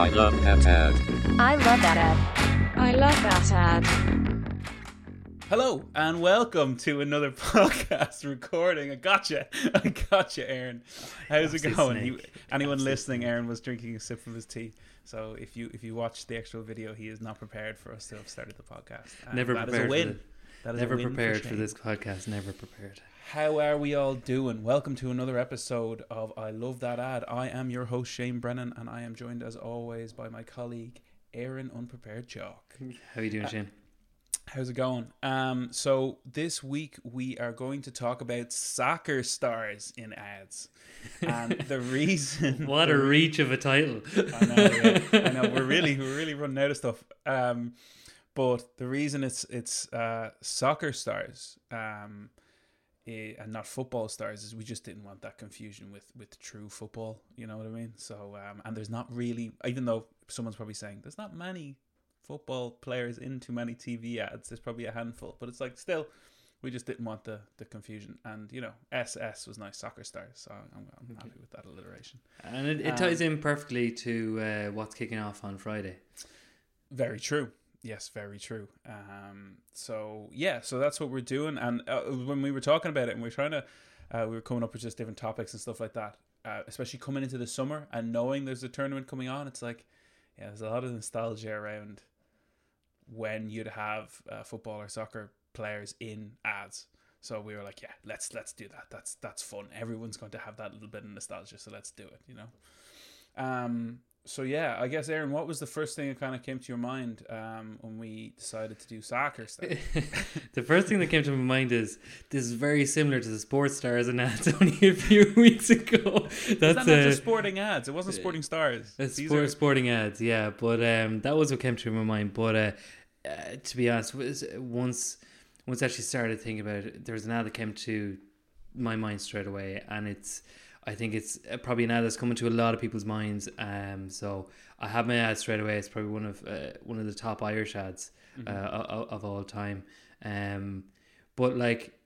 I love that ad. I love that ad. I love that ad. Hello and welcome to another podcast recording. I gotcha. I gotcha, Aaron. How's it going? He, snake. anyone listening, Aaron was drinking a sip of his tea. So if you if you watch the actual video, he is not prepared for us to have started the podcast. And Never that is prepared a for win. That is Never prepared for, Shane. this podcast. Never prepared. How are we all doing? Welcome to another episode of I Love That Ad. I am your host Shane Brennan, and I am joined as always by my colleague Aaron Unprepared Chalk. How are you doing, Shane? How's it going? Um, so this week we are going to talk about soccer stars in ads, and the reason. What a reach of a title. I know, yeah. I know. We're really, we're really running out of stuff. Um, but the reason it's it's uh, soccer stars, um, eh, and not football stars is we just didn't want that confusion with with true football. You know what I mean? So, um, and there's not really, even though someone's probably saying there's not many football players in too many TV ads. There's probably a handful, but it's like still. We just didn't want the, the confusion, and you know, SS was nice soccer stars, so I'm, I'm happy with that alliteration. And it, it ties in perfectly to uh, what's kicking off on Friday. Very true. Yes, very true. Um, so yeah, so that's what we're doing. And uh, when we were talking about it, and we are trying to, uh, we were coming up with just different topics and stuff like that. Uh, especially coming into the summer and knowing there's a tournament coming on, it's like, yeah, there's a lot of nostalgia around when you'd have uh, football or soccer players in ads. So we were like, yeah, let's let's do that. That's that's fun. Everyone's going to have that little bit of nostalgia, so let's do it. You know. Um, so yeah, I guess Aaron, what was the first thing that kind of came to your mind um, when we decided to do soccer stuff? the first thing that came to my mind is this is very similar to the sports stars and ads only a few weeks ago. That's that not uh, just sporting ads? It wasn't sporting stars. It's These sport, are- sporting ads, yeah. But um, that was what came to my mind. But uh, uh, to be honest, was once once I actually started thinking about it, there was an ad that came to my mind straight away, and it's I think it's uh, probably an ad that's coming to a lot of people's minds. Um, so I have my ad straight away. It's probably one of uh, one of the top Irish ads uh, of, of all time. Um, but like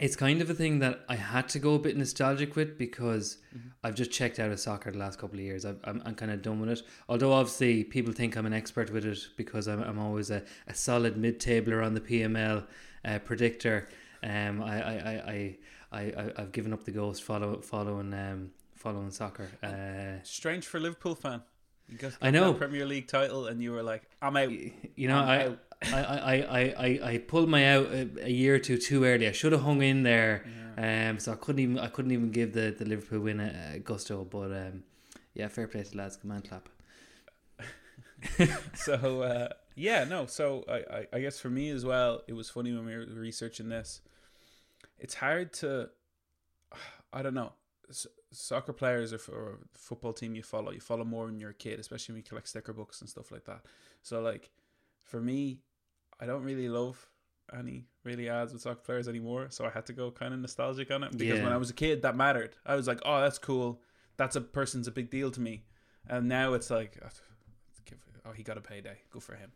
it's kind of a thing that I had to go a bit nostalgic with because I've just checked out of soccer the last couple of years. I'm, I'm kind of done with it. Although obviously people think I'm an expert with it because I'm, I'm always a, a solid mid-tabler on the PML uh, predictor. Um, I, I, I, I, I, I've given up the ghost follow, following um, following soccer. Uh, Strange for a Liverpool fan. You got I know. Premier League title, and you were like, "I'm out." you know, I, out. I, I, I, I, I pulled my out a, a year or two too early. I should have hung in there. Um, so I couldn't even I couldn't even give the, the Liverpool win a, a gusto. But um, yeah, fair play to lads. command clap. so uh, yeah, no. So I, I, I guess for me as well, it was funny when we were researching this. It's hard to, I don't know, S- soccer players or, f- or football team you follow, you follow more when you're a kid, especially when you collect sticker books and stuff like that. So like, for me, I don't really love any really ads with soccer players anymore. So I had to go kind of nostalgic on it because when I was a kid, that mattered. I was like, oh, that's cool. That's a person's a big deal to me. And now it's like, oh, oh he got a payday. Good for him.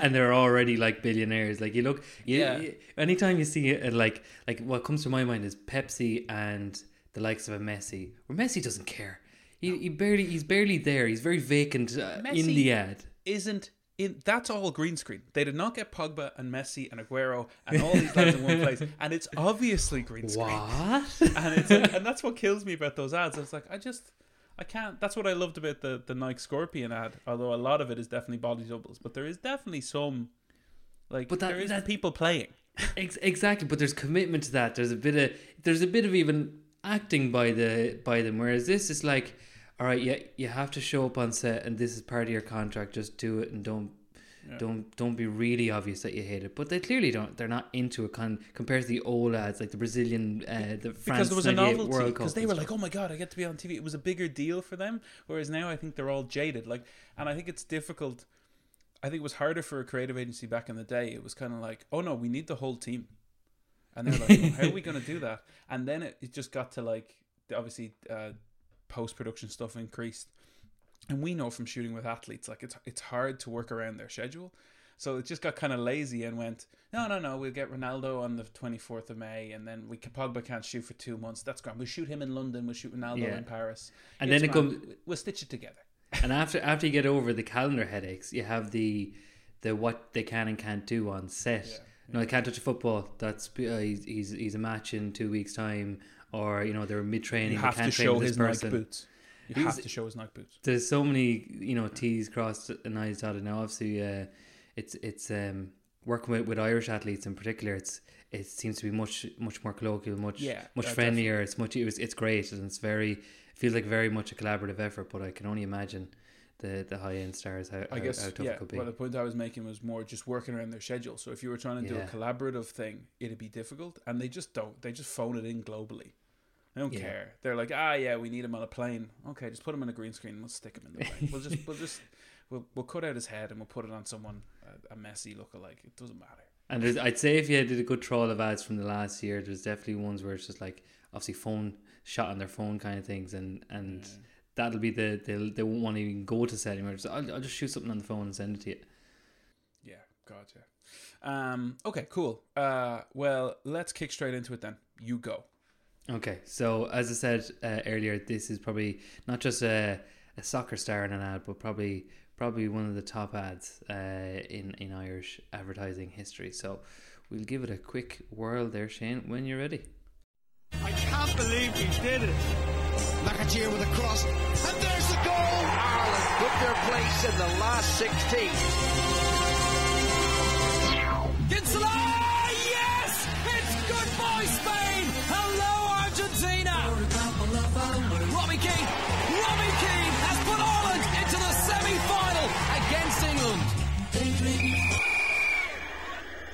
And they're already like billionaires. Like you look, you, Yeah. you- anytime you see it, like like what comes to my mind is Pepsi and the likes of a Messi. Where Messi doesn't care. He, he barely he's barely there. He's very vacant uh, in the ad. Isn't in that's all green screen. They did not get Pogba and Messi and Aguero and all these lads in one place, and it's obviously green screen. What? And it's like, and that's what kills me about those ads. It's like I just I can't. That's what I loved about the the Nike Scorpion ad. Although a lot of it is definitely body doubles, but there is definitely some like But that- there is that- people playing. Ex- exactly, but there's commitment to that. There's a bit of there's a bit of even acting by the by them. Whereas this is like, all right, yeah, you have to show up on set, and this is part of your contract. Just do it, and don't don't don't be really obvious that you hate it. But they clearly don't. They're not into it. Con- compared to the old ads, like the Brazilian, uh, the France because there was a novelty because they were like oh my god i get to be on tv it was a bigger deal for them whereas now i think they're all jaded like and i think it's difficult i think it was harder for a creative agency back in the day it was kind of like oh no we need the whole team and they're like "Oh, how are we going to do that and then it, it just got to like the- obviously uh, post-production stuff increased and we know from shooting with athletes like it's it's hard to work around their schedule so it just got kind of lazy and went, no, no, no, we'll get Ronaldo on the 24th of May, and then we can, Pogba can't shoot for two months. That's grand. We'll shoot him in London. We'll shoot Ronaldo Yeah. in Paris. And Here's then it grand. comes- We'll stitch it together. and after after you get over the calendar headaches, you have the the what they can and can't do on set. Yeah, No, they can't touch a football. That's uh, he's, he's he's a match in two weeks' time, or you know they're mid training. You have can't to train show with this his Nike person. boots. You have to show his Nike boots. There's so many you know T's crossed and I's dotted. Now, obviously, uh, it's it's um, working with, with Irish athletes in particular. It's it seems to be much much more colloquial, much Yeah, much friendlier. It's much it was, it's great and it's very it feels like very much a collaborative effort. But I can only imagine the the high end stars how, I guess how tough yeah. it could be. Well, the point I was making was more just working around their schedule. So if you were trying to do Yeah. a collaborative thing, it'd be difficult, and they just don't. They just phone it in globally. They don't Yeah. care. They're like, ah, yeah, we need him on a plane. Okay, just put him in a green screen. and We'll stick him in the plane. we'll just, we'll just, we'll, we'll cut out his head and we'll put it on someone a, a messy lookalike. It doesn't matter. And there's, I'd say if you did a good trawl of ads from the last year, there's definitely ones where it's just like obviously phone shot on their phone kind of things, and and Yeah. that'll be the they they won't want to even go to set anymore. Just, I'll, I'll just shoot something on the phone and send it to you. Yeah, gotcha. Um, okay, cool. Uh, well, let's kick straight into it then. You go. Okay, so as I said uh, earlier, this is probably not just a, a soccer star in an ad, but probably probably one of the top ads uh, in in Irish advertising history. So we'll give it a quick whirl there, Shane, when you're ready. I can't believe we did it. McAteer with a cross, and there's the goal. Ireland took their place in the last 16.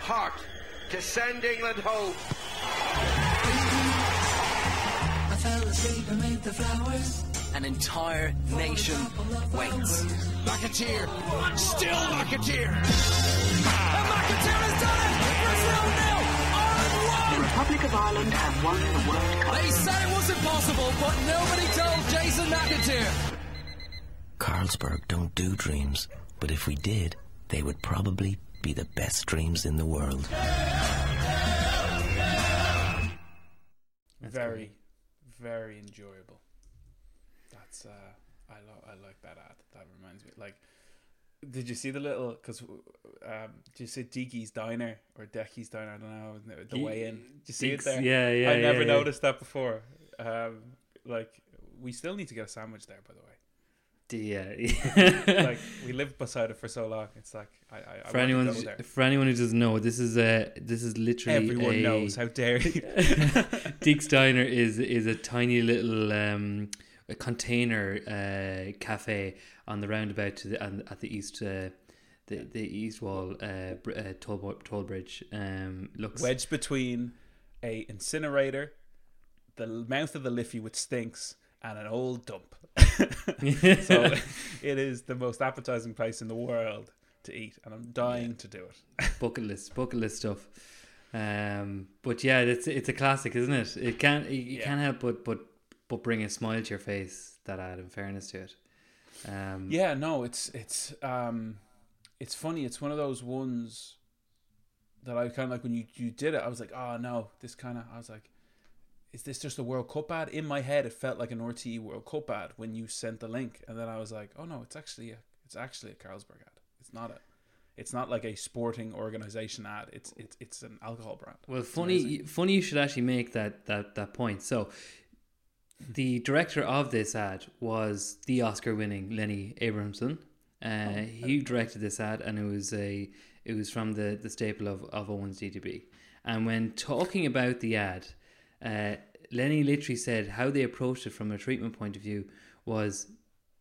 Hart to send England home. An entire nation waits. McAteer! Still McAteer! And McAteer has done it! Brazil nil! Ireland The! Republic of Ireland have won the World Cup. They said it was impossible, but nobody told Jason McAteer. Carlsberg don't do dreams, but if we did, they would probably be the best dreams in the world. very, very enjoyable. That's uh, I lo- I like that ad. That reminds me. Like, did you see the little? Because um, did you see Deaky's Diner or Decky's Diner? I don't know the Ye- way in. Did you see it there? yeah, yeah, I never yeah, yeah. noticed that before. Um, like we still need to get a sandwich there, by the way. Yeah. Like we lived beside it for so long. It's like I, I, I for anyone, to go there. for anyone who doesn't know, this is a this is literally Everyone a, knows. How dare you? Deek's Diner is is a tiny little um, a container uh, cafe on the roundabout to the and at the east uh, the the east wall uh, uh, toll toll bridge. Um, looks wedged between a incinerator, the mouth of the Liffey which stinks, and an old dump. so it is the most appetizing place in the world to eat, and I'm dying to do it. bucket list bucket list stuff. Um, but yeah, it's it's a classic, isn't it? It can't you, you Yeah. can't help but but but bring a smile to your face. That ad, in fairness to it. Um, Yeah, no, it's it's um, it's funny. It's one of those ones that I kind of like when you you did it. I was like, oh no, this kind of. I was like, is this just a World Cup ad? In my head, it felt like an RTE World Cup ad when you sent the link, and then I was like, oh no, it's actually a it's actually a Carlsberg ad. It's not a. It's not like a sporting organization ad. It's it's it's an alcohol brand. Well, It's funny, amazing. funny you should actually make that that that point. So, the director of this ad was the Oscar-winning Lenny Abrahamson. Uh, he directed this ad, and it was a it was from the the staple of of Owens DDB. And when talking about the ad, uh, Lenny literally said how they approached it from a treatment point of view was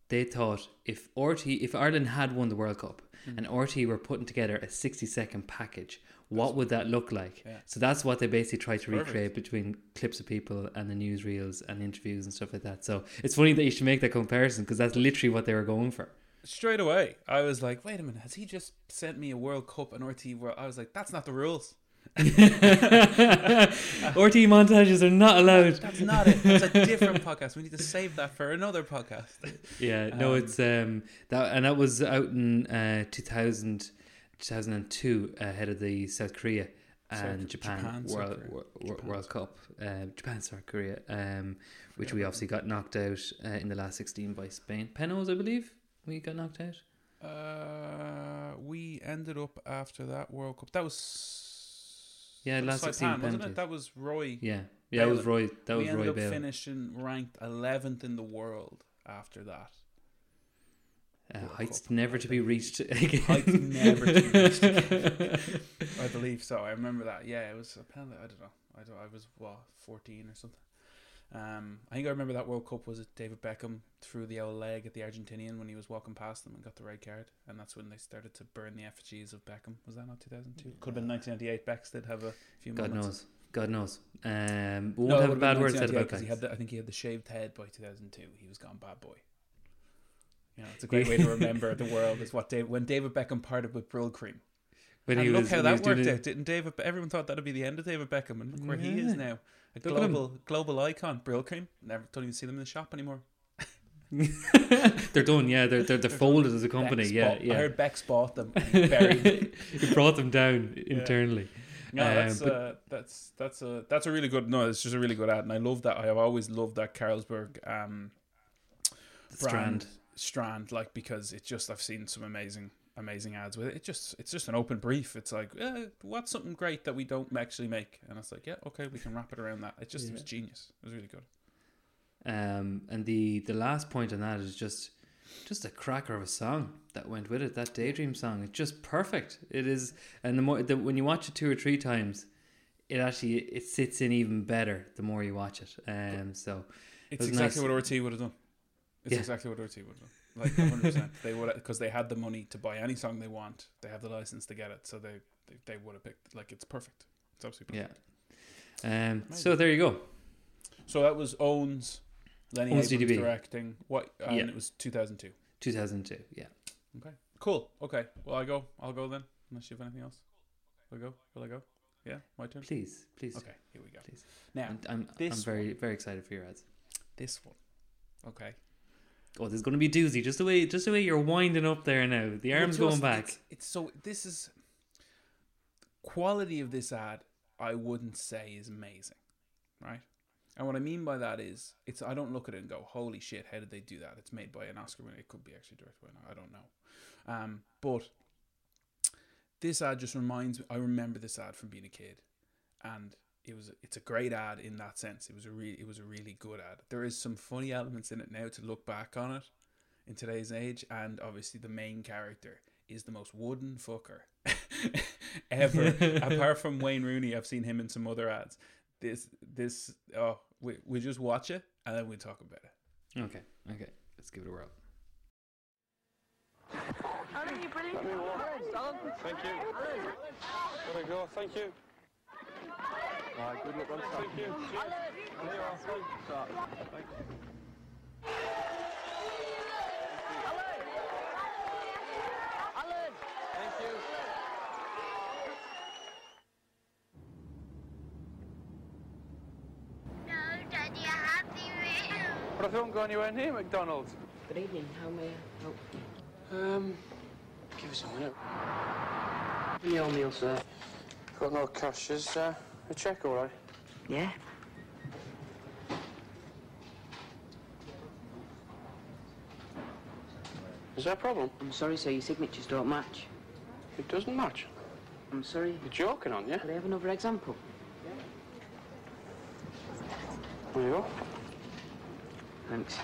they thought if RT if Ireland had won the World Cup Mm-hmm. and RT were putting together a sixty second package, what would that look like? Yeah. So that's what they basically tried to Perfect. recreate between clips of people and the newsreels and interviews and stuff like that. So it's funny that you should make that comparison because that's literally what they were going for. straight away, I was like, wait a minute, has he just sent me a World Cup and RT World? I was like, that's not the rules. RT montages are not allowed. That's not it. That's a different podcast. We need to save that for another podcast. Yeah, no, Um, it's um that and that was out in uh 2000, 2002 ahead of the South Korea and South- Japan, Japan, World Korea. World, Japan, World Cup. Um, Japan, South Korea, um, which we obviously got knocked out uh, in the last sixteen by Spain. Penalties, I believe. We got knocked out. Uh, we ended up after that World Cup. That was Yeah, last 16 Saipan, wasn't it? penalties. That was Roy. Yeah, yeah, that was Roy. That we was ended Roy Bale. finishing ranked eleventh in the world after that. Uh, heights never to be reached again. Heights never to be reached again. I believe so. I remember that. Yeah, it was a penalty. I don't know. I don't. I was what fourteen or something. Um, I think I remember that World Cup was it David Beckham threw the old leg at the Argentinian when he was walking past them and got the red card, and that's when they started to burn the effigies of Beckham. Was that not two thousand two? Could have been nineteen ninety eight. Becks did have a few God moments. knows. God knows. Um, we won't it have a bad word said 1998 about 'cause he had the, I think he had the shaved head by 2002. He was gone bad boy. You know, it's a great way to remember the world is what Dave, when David Beckham parted with Brylcreem. When and look was, how that worked it- out, didn't David? Everyone thought that'd be the end of David Beckham, and look where he is now, a Look global global icon. Brylcreem. Never don't even see them in the shop anymore. they're done. Yeah, they're they're, they're folded as a company. Beck's yeah, bought- yeah. I heard Beck's bought them. and he buried he brought them down internally. No, Um, that's but- uh, that's that's a that's a really good. No, it's just a really good ad, and I love that. I have always loved that Carlsberg um, brand Strand. strand, like because it just I've seen some amazing amazing ads with it. It just it's just an open brief. It's like, eh, what's something great that we don't actually make? And it's like, yeah, okay, we can wrap it around that. It just it was genius. It was really good. Um, and the the last point on that is just just a cracker of a song that went with it. That daydream song, it's just perfect. It is, and the more the, when you watch it two or three times, it actually it sits in even better the more you watch it. Um, so It's was exactly nice. what RT would have done. It's Yeah. exactly what RT would have done. Like 100. percent They would because they had the money to buy any song they want. They have the license to get it, so they they, they would have picked like it's perfect. It's absolutely perfect. yeah. Um, so there you go. So that was Owens, Lenny Owens Abrams DDB. directing. What? And Yeah. it was 2002. Two thousand two. Yeah. Okay. Cool. Okay. Well, I go. I'll go then. Unless you have anything else. Will I go? Will I go? Yeah. My turn. Please, please. Okay. Here we go. Please. Now I'm I'm, I'm very very excited for your ads. this one. Okay. Oh, there's going to be doozy. Just the way, just the way you're winding up there now. The arms going back. It's, it's so. This is quality of this ad. I wouldn't say is amazing, right? And what I mean by that is, it's I don't look at it and go, "Holy shit, how did they do that?" It's made by an Oscar winner. It could be actually directed by an- I don't know, um, but this ad just reminds me. I remember this ad from being a kid, and it was it's a great ad in that sense. It was a really it was a really good ad. There is some funny elements in it now to look back on it in today's age, and obviously the main character is the most wooden fucker ever. Apart from Wayne Rooney, I've seen him in some other ads. This this oh we we just watch it and then we talk about it. Okay, okay. Let's give it a whirl. Thank you. There we go, thank you. Right, good luck on Thank you. Thanks. Thank you. No, Daddy, a happy meal. But I don't go anywhere near McDonald's. Good evening. How may I help you? Um, give us a minute. Your meal, sir. Got no cash. Is uh, a check all right? Yeah? Is there a problem? I'm sorry, sir. Your signatures don't match. It doesn't match. I'm sorry. You're joking, aren't you? Could I have another example? There you go. Thanks.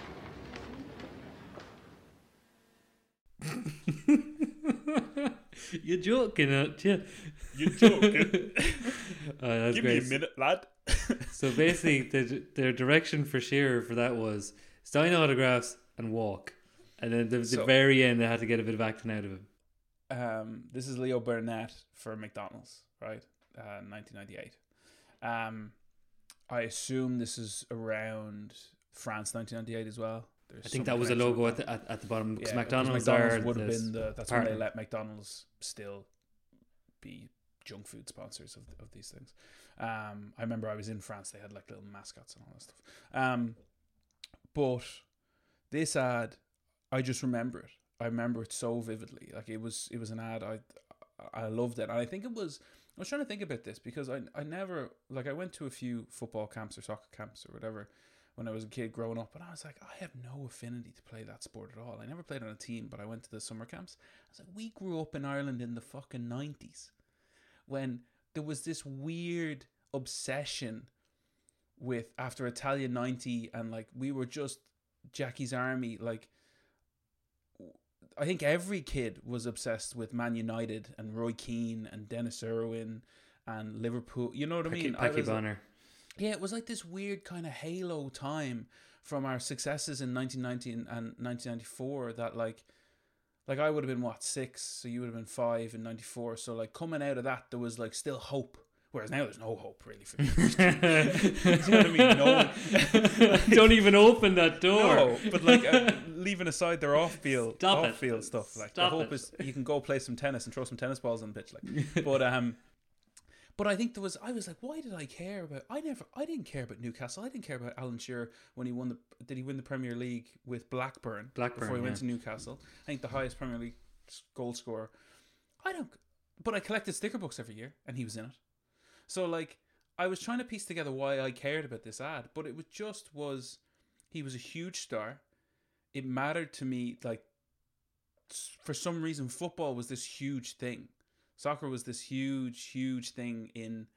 You're joking, aren't you? You're joking? Oh, that's Give great. me a minute, lad. So basically, the their direction for Shearer for that was sign autographs and walk, and then the, the So- very end they had to get a bit of acting out of him. um, this is Leo Burnett for McDonald's, right? Uh, 1998. Um, I assume this is around France 1998 as well. There's I think that was a logo at the, at, at the bottom because Yeah, McDonald's, McDonald's are would have been the that's when they let McDonald's still be junk food sponsors of, of these things. Um, I remember I was in France; they had like little mascots and all that stuff. Um, but this ad, I just remember it. I remember it so vividly. Like it was, it was an ad. I, I loved it, and I think it was. I was trying to think about this because I, I never like I went to a few football camps or soccer camps or whatever, when I was a kid growing up, and I was like, I have no affinity to play that sport at all. I never played on a team, but I went to the summer camps. I was like, we grew up in Ireland in the fucking nineties, when there was this weird obsession with after Italia ninety, and like we were just Jackie's army, like. I think every kid was obsessed with Man United and Roy Keane and Denis Irwin and Liverpool. You know what I Packie, mean? I Packie like- Bonner. yeah, it was like this weird kind of halo time from our successes in 1990 and and 1994 that like like I would have been what 6 so you would have been 5 in 94 so like coming out of that there was like still hope whereas now there's no hope really for me. you know what I mean? No Don't even open that door. no, but like uh, leaving aside their off-field, off-field stuff, like Stop the hope it. is you can go play some tennis and throw some tennis balls on the pitch, like. But um, but I think there was I was like, why did I care about? I never, I didn't care about Newcastle. I didn't care about Alan Shearer when he won the. Did he win the Premier League with Blackburn? Blackburn, before he went to Newcastle. I think the highest Premier League goal scorer. I don't. But I collected sticker books every year, and he was in it. So like, I was trying to piece together why I cared about this ad, but it was just was he was a huge star. It mattered to me like for some reason football was this huge thing. Soccer was this huge huge thing in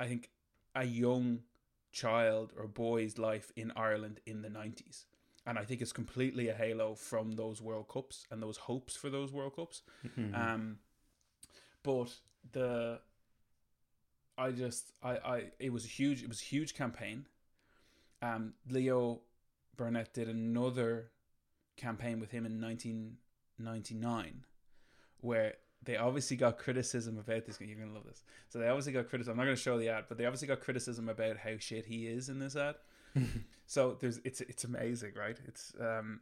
I think a young child or boy's life in Ireland in the 90s. And I think it's completely a halo from those World Cups and those hopes for those World Cups. Mhm. Um, but the I just I I it was a huge it was a huge campaign. Um, Leo Burnett did another campaign with him in 1999, where they obviously got criticism about this. You're gonna love this. So they obviously got criticism. I'm not gonna show the ad, but they obviously got criticism about how shit he is in this ad. so there's it's it's amazing, right? It's um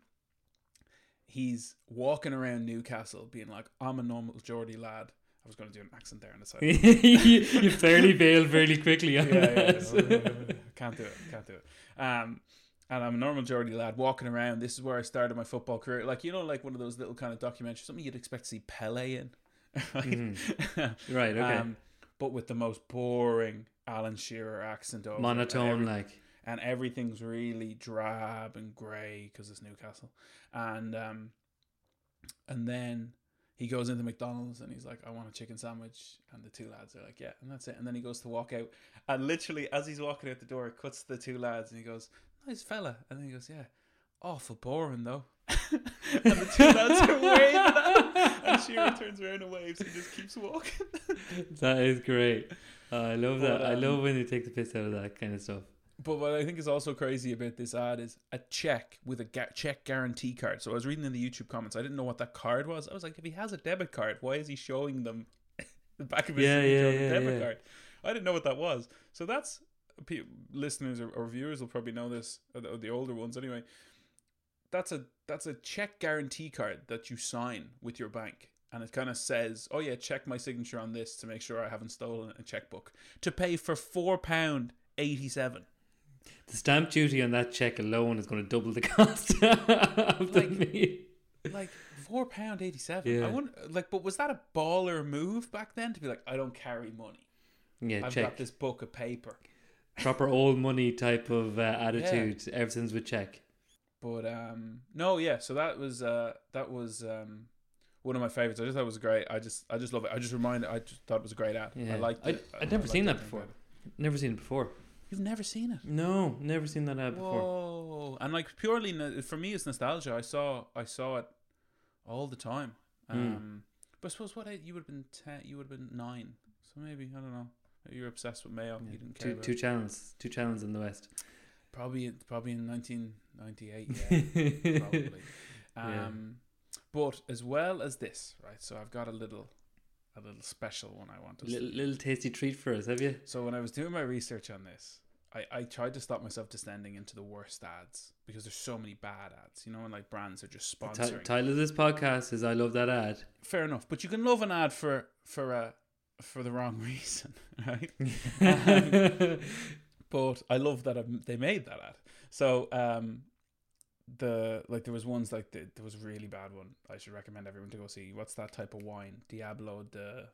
he's walking around Newcastle being like, I'm a normal Geordie lad. I was going to do an accent there on the side. you, fairly bailed fairly quickly on yeah, yeah, that. yeah. can't do it. Can't do it. Um, and I'm a normal Geordie lad walking around. This is where I started my football career. Like you know, like one of those little kind of documentaries, something you'd expect to see Pele in. right? Mm-hmm. Right, okay. Um, but with the most boring Alan Shearer accent over Monotone, like. and everything's really drab and grey because it's Newcastle, and um, and then he goes into McDonald's and he's like, "I want a chicken sandwich," and the two lads are like, "Yeah," and that's it. And then he goes to walk out, and literally as he's walking out the door, it cuts to the two lads, and he goes, "Nice fella," and then he goes, "Yeah." Awful boring though, and the two lads are waving at him, and Shearer turns around and waves and just keeps walking. That is great. Uh, I love But, that. I um, love when you take the piss out of that kind of stuff. But what I think is also crazy about this ad is a check with a ga- check guarantee card. So I was reading in the YouTube comments. I didn't know what that card was. I was like, if he has a debit card, why is he showing them the back of his Yeah, yeah, yeah, debit yeah. card? I didn't know what that was. So that's listeners or, or viewers will probably know this, or the, or the older ones anyway. That's a that's a check guarantee card that you sign with your bank. And it kind of says, "Oh yeah, check my signature on this to make sure I haven't stolen a checkbook." To pay for four pound eighty seven. The stamp duty on that check alone is going to double the cost of the meal. like four pound eighty seven. Yeah. I wonder, like, but was that a baller move back then to be like, I don't carry money. Yeah, I've check. got this book of paper. Proper old money type of uh, attitude. Everything's with check. But um, no, yeah. So that was uh, that was um, one of my favorites. I just thought it was great. I just I just love it. I just reminded. I just thought it was a great ad. Yeah. I liked it. I- I'd never liked seen that before. Never seen it before. You've never seen it. No, never seen that ad before. Whoa! And like purely for me, it's nostalgia. I saw I saw it all the time. Hmm. Um, but I suppose what you would have been ten, you would have been nine. So maybe I don't know. You're obsessed with Mayo. You didn't care. Two about two channels, two channels in the West. Probably probably in 1998. Yeah, probably. Yeah. Um, but as well as this, right? So I've got a little a little special one I want to. Little, little tasty treat for us, have you? So when I was doing my research on this, I, I tried to stop myself descending into the worst ads because there's so many bad ads, you know, and like brands are just The sponsoring. title of this podcast is "I love that ad." Fair enough, but you can love an ad for for a for the wrong reason, right? Um, but I love that they made that ad. So um, the like there was ones like the, there was a really bad one. I should recommend everyone to go see. What's that type of wine? Diablo de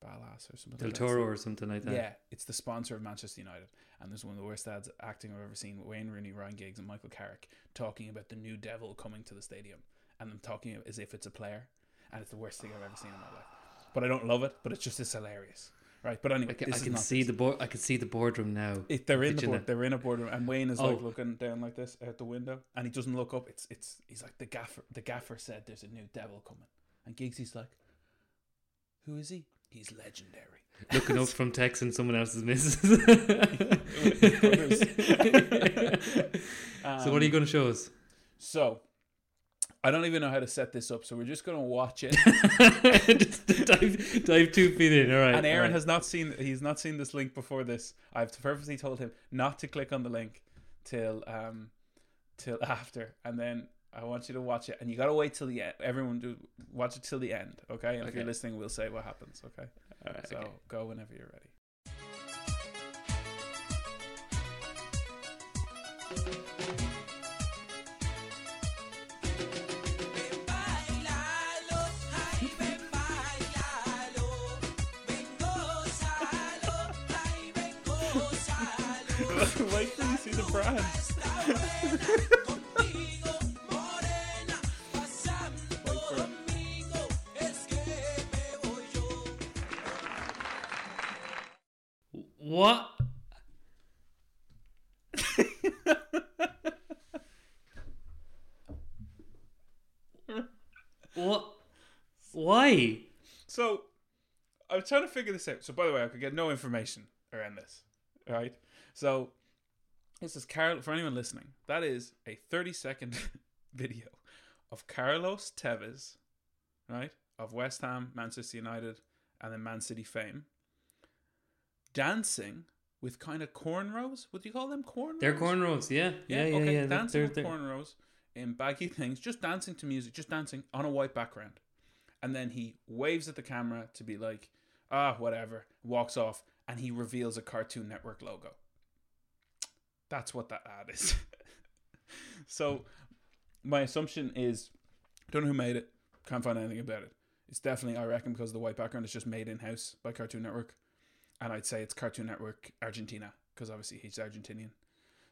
Balas or something. Del like that. Toro or something like that. Yeah, it's the sponsor of Manchester United, and there's one of the worst ads acting I've ever seen. Wayne Rooney, Ryan Giggs, and Michael Carrick talking about the new devil coming to the stadium, and them talking as if it's a player, and it's the worst thing I've ever seen in my life. But I don't love it. But it's just it's hilarious, right? But anyway, I can, I can see this. the board. I can see the boardroom now. They're in the board, they're in a boardroom, and Wayne is like Oh. looking down like this out the window, and he doesn't look up. It's it's he's like the gaffer. The gaffer said there's a new devil coming, and Giggsy's like, who is he? He's legendary. looking up from texting someone else's missus. so what are you going to show us? So, I don't even know how to set this up, so we're just going to watch it. Just dive, dive two feet in. All right. and Aaron right. has not seen he's not seen this link before this. I've purposely told him not to click on the link till um till after, and then I want you to watch it, and you got to wait till the end. Everyone do watch it till the end, okay? And if you're listening, we'll say what happens, okay? All right, so okay. go whenever you're ready. Till you see the it. What? what? Why? So I was trying to figure this out. So by the way, I could get no information around this. Right? So this is Carl for anyone listening. That is a 30 second video of Carlos Tevez, right? Of West Ham, Manchester United, and then Man City fame. Dancing with kind of cornrows. Would you call them cornrows? They're cornrows. Yeah. Yeah. Yeah. Yeah. okay. They're- dancing they're- with they're- cornrows in baggy things, just dancing to music, just dancing on a white background. And then he waves at the camera to be like, ah, whatever, walks off, and he reveals a Cartoon Network logo. That's what that ad is. so, my assumption is, don't know who made it, can't find anything about it. It's definitely, I reckon, because the white background is just made in house by Cartoon Network. And I'd say it's Cartoon Network Argentina, because obviously he's Argentinian.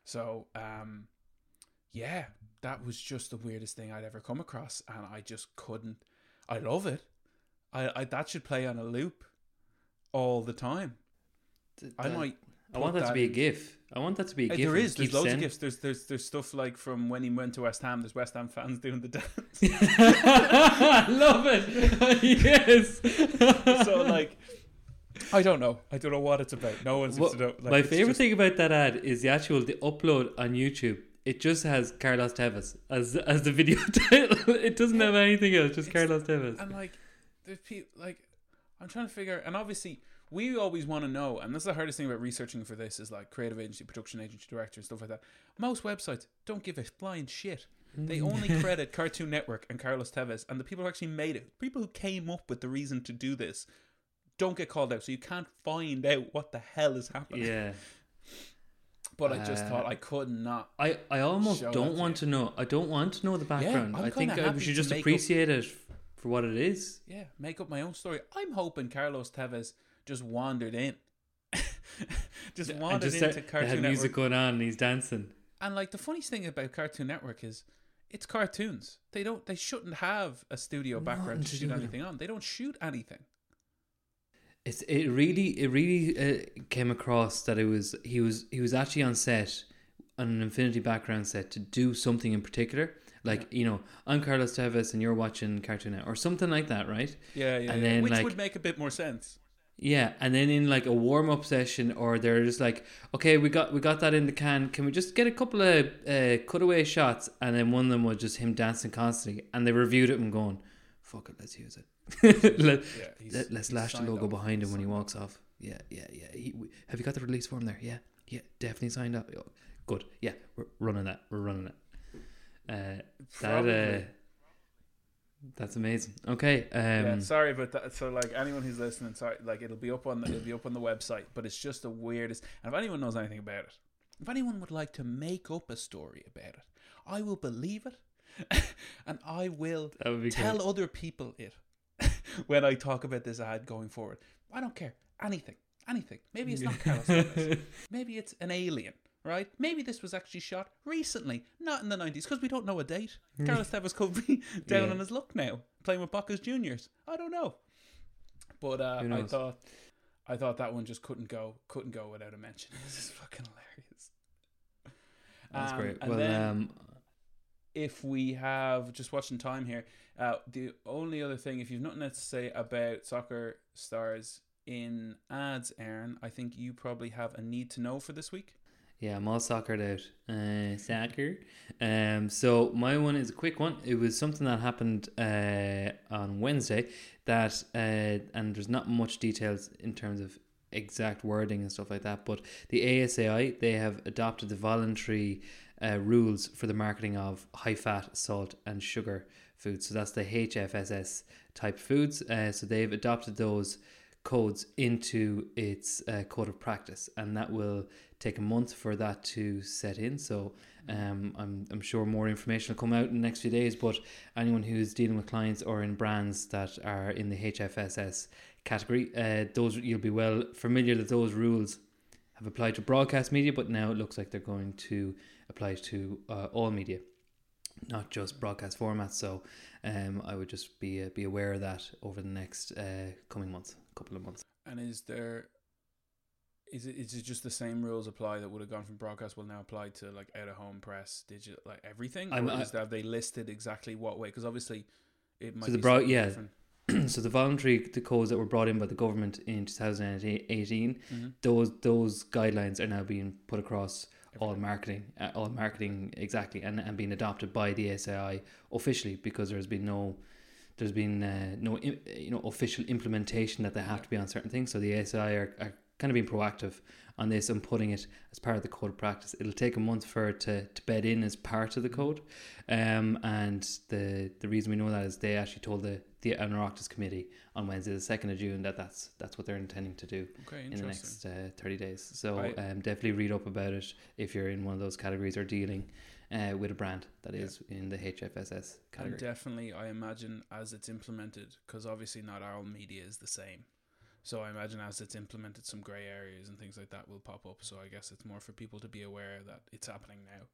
So, um, yeah, that was just the weirdest thing I'd ever come across, and I just couldn't. I love it. I, I that should play on a loop all the time. I might. I want put that to be a GIF. I want that to be a Uh, GIF. There is. There's loads sending- of GIFs. There's there's there's stuff like from when he went to West Ham. There's West Ham fans doing the dance. I love it. yes. so like, I don't know. I don't know what it's about. No one seems What- to know. Like, my favorite just- thing about that ad is the actual the upload on YouTube. It just has Carlos Tevez as as the video title. It doesn't have anything else. Just Carlos Tevez. And like, there's people like, I'm trying to figure. And obviously, we always want to know. And that's the hardest thing about researching for this is like creative agency, production agency, director, and stuff like that. Most websites don't give a flying shit. They only credit Cartoon Network and Carlos Tevez, and the people who actually made it, people who came up with the reason to do this, don't get called out. So you can't find out what the hell is happening. Yeah. But I just Uh, thought I could not. I, I almost don't that to want to know. I don't want to know the background. I'm I think happy we should just make up- appreciate it for what it is. Yeah, make up my own story. I'm hoping Carlos Tevez just wandered in. just wandered just into Cartoon Network. music going on and he's dancing. And like the funniest thing about Cartoon Network is it's cartoons. They don't they shouldn't have a studio background to to shoot anything on. They don't shoot anything. It's it really it really uh, came across that it was he was he was actually on set on an Infinity background set to do something in particular. Like you know, I'm Carlos Tevez and you're watching Cartoon Network or something like that, right? Yeah, yeah. And yeah. then Which like would make a bit more sense. yeah, and then in like a warm up session, or they're just like, okay, we got we got that in the can. Can we just get a couple of uh, cutaway shots? And then one of them was just him dancing constantly, and they reviewed it and going, "Fuck it, let's use it. let, Yeah, let, us lash the logo behind him when he walks off. Yeah, yeah, yeah. He, we, have you got the release form there? Yeah, yeah, definitely signed up. Good. Yeah, we're running that. We're running it. That uh, that's amazing. Okay. Um, yeah, sorry about that. So like anyone who's listening, sorry, like it'll be up on the, it'll be up on the website, but it's just the weirdest. And if anyone knows anything about it, if anyone would like to make up a story about it, I will believe it, and I will That would be tell great. other people it. when I talk about this ad going forward. I don't care anything, anything. Maybe it's not. Maybe it's an alien, right? Maybe this was actually shot recently, not in the nineties, because we don't know a date. Carlos Tevez could be down Yeah. on his luck now, playing with Boca Juniors. I don't know, but uh, I thought, I thought that one just couldn't go, couldn't go without a mention. This is fucking hilarious. That's Um, great. and Well, then- um, if we have just watching time here, uh, the only other thing, if you've nothing else to say about soccer stars in ads, Aaron, I think you probably have a need to know for this week. Yeah, I'm all soccered out. Uh, soccer. Um, so my one is a quick one. It was something that happened uh, on Wednesday. That uh, and there's not much details in terms of exact wording and stuff like that. But the ASAI they have adopted the voluntary uh, rules for the marketing of high fat, salt, and sugar foods. So that's the HFSS type foods. Uh, so they've adopted those codes into its uh, code of practice, and that will take a month for that to set in. So um, I'm I'm sure more information will come out in the next few days. But anyone who's dealing with clients or in brands that are in the HFSS category, uh, those you'll be well familiar that those rules have applied to broadcast media, but now it looks like they're going to apply to uh, all media, not just broadcast formats. So um, I would just be uh, be aware of that over the next uh, coming months, couple of months. And is there is it is it just the same rules apply that would have gone from broadcast will now apply to like out of home press, digital, like everything? I'm- I- is have they listed exactly what way? Because obviously it might So the be broad, yeah. so the voluntary the codes that were brought in by the government in 2018, Mhm. those those guidelines are now being put across all marketing, uh, all marketing exactly, and, and being adopted by the SAI officially because there's been no there's been uh, no you know official implementation that they have to be on certain things. So the SAI are, are kind of being proactive on this and putting it as part of the code of practice. It'll take a month for it to, to bed in as part of the code, um, and the the reason we know that is they actually told the the Oireachtas committee on Wednesday, the second of June, that that's that's what they're intending to do Okay, in the next uh, thirty days. So I- um, definitely read up about it if you're in one of those categories or dealing uh, with a brand that is in the HFSS And category. definitely, I imagine as it's implemented, because obviously not all media is the same. So I imagine as it's implemented, some grey areas and things like that will pop up. So I guess it's more for people to be aware that it's happening now.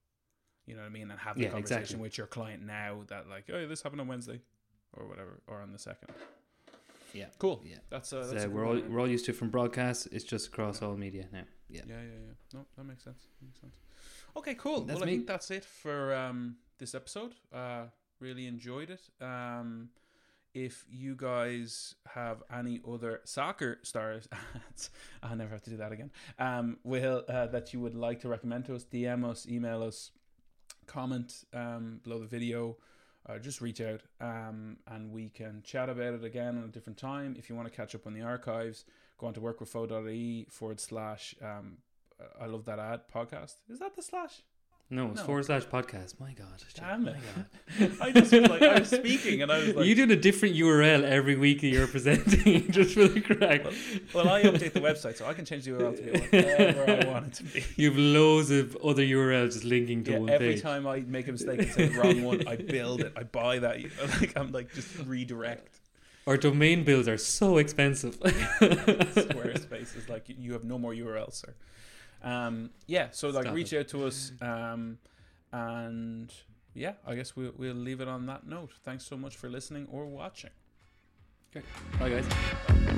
You know what I mean? And have the Yeah, conversation exactly. with your client now that like, oh, this happened on Wednesday, or whatever, or on the second. Yeah, Cool. Yeah, That's uh, So that's a we're all one. we're all used to it from broadcast. It's just across all media now. Yeah. Yeah, yeah, yeah. No, that makes sense. Makes sense. Okay, cool. That's well, I think that's it for um, this episode. Uh, really enjoyed it. Um, if you guys have any other soccer stars, I never have to do that again. Um, will uh, that you would like to recommend to us? DM us, email us, comment um, below the video. Uh, just reach out um, and we can chat about it again on a different time. If you want to catch up on the archives, go on to workwithfo.ie forward slash um, I love that ad podcast. Is that the slash? No, it's No. forward slash podcast. My God. Damn it. My God. I just was like, I was speaking and I was like, you doing a different URL every week that you're presenting just for the crack. well, I update the website so I can change the URL to be whatever I want it to be. You've loads of other URLs just linking to Yeah, one every page. time I make a mistake and say the wrong one, I build it. I buy that. Like I'm like just redirect. Our domain bills are so expensive. Squarespace is like you have no more URLs, sir. Um, yeah, so like Stop reach it. out to us, um, and yeah, I guess we'll we'll leave it on that note. Thanks so much for listening or watching. Okay. Bye, guys.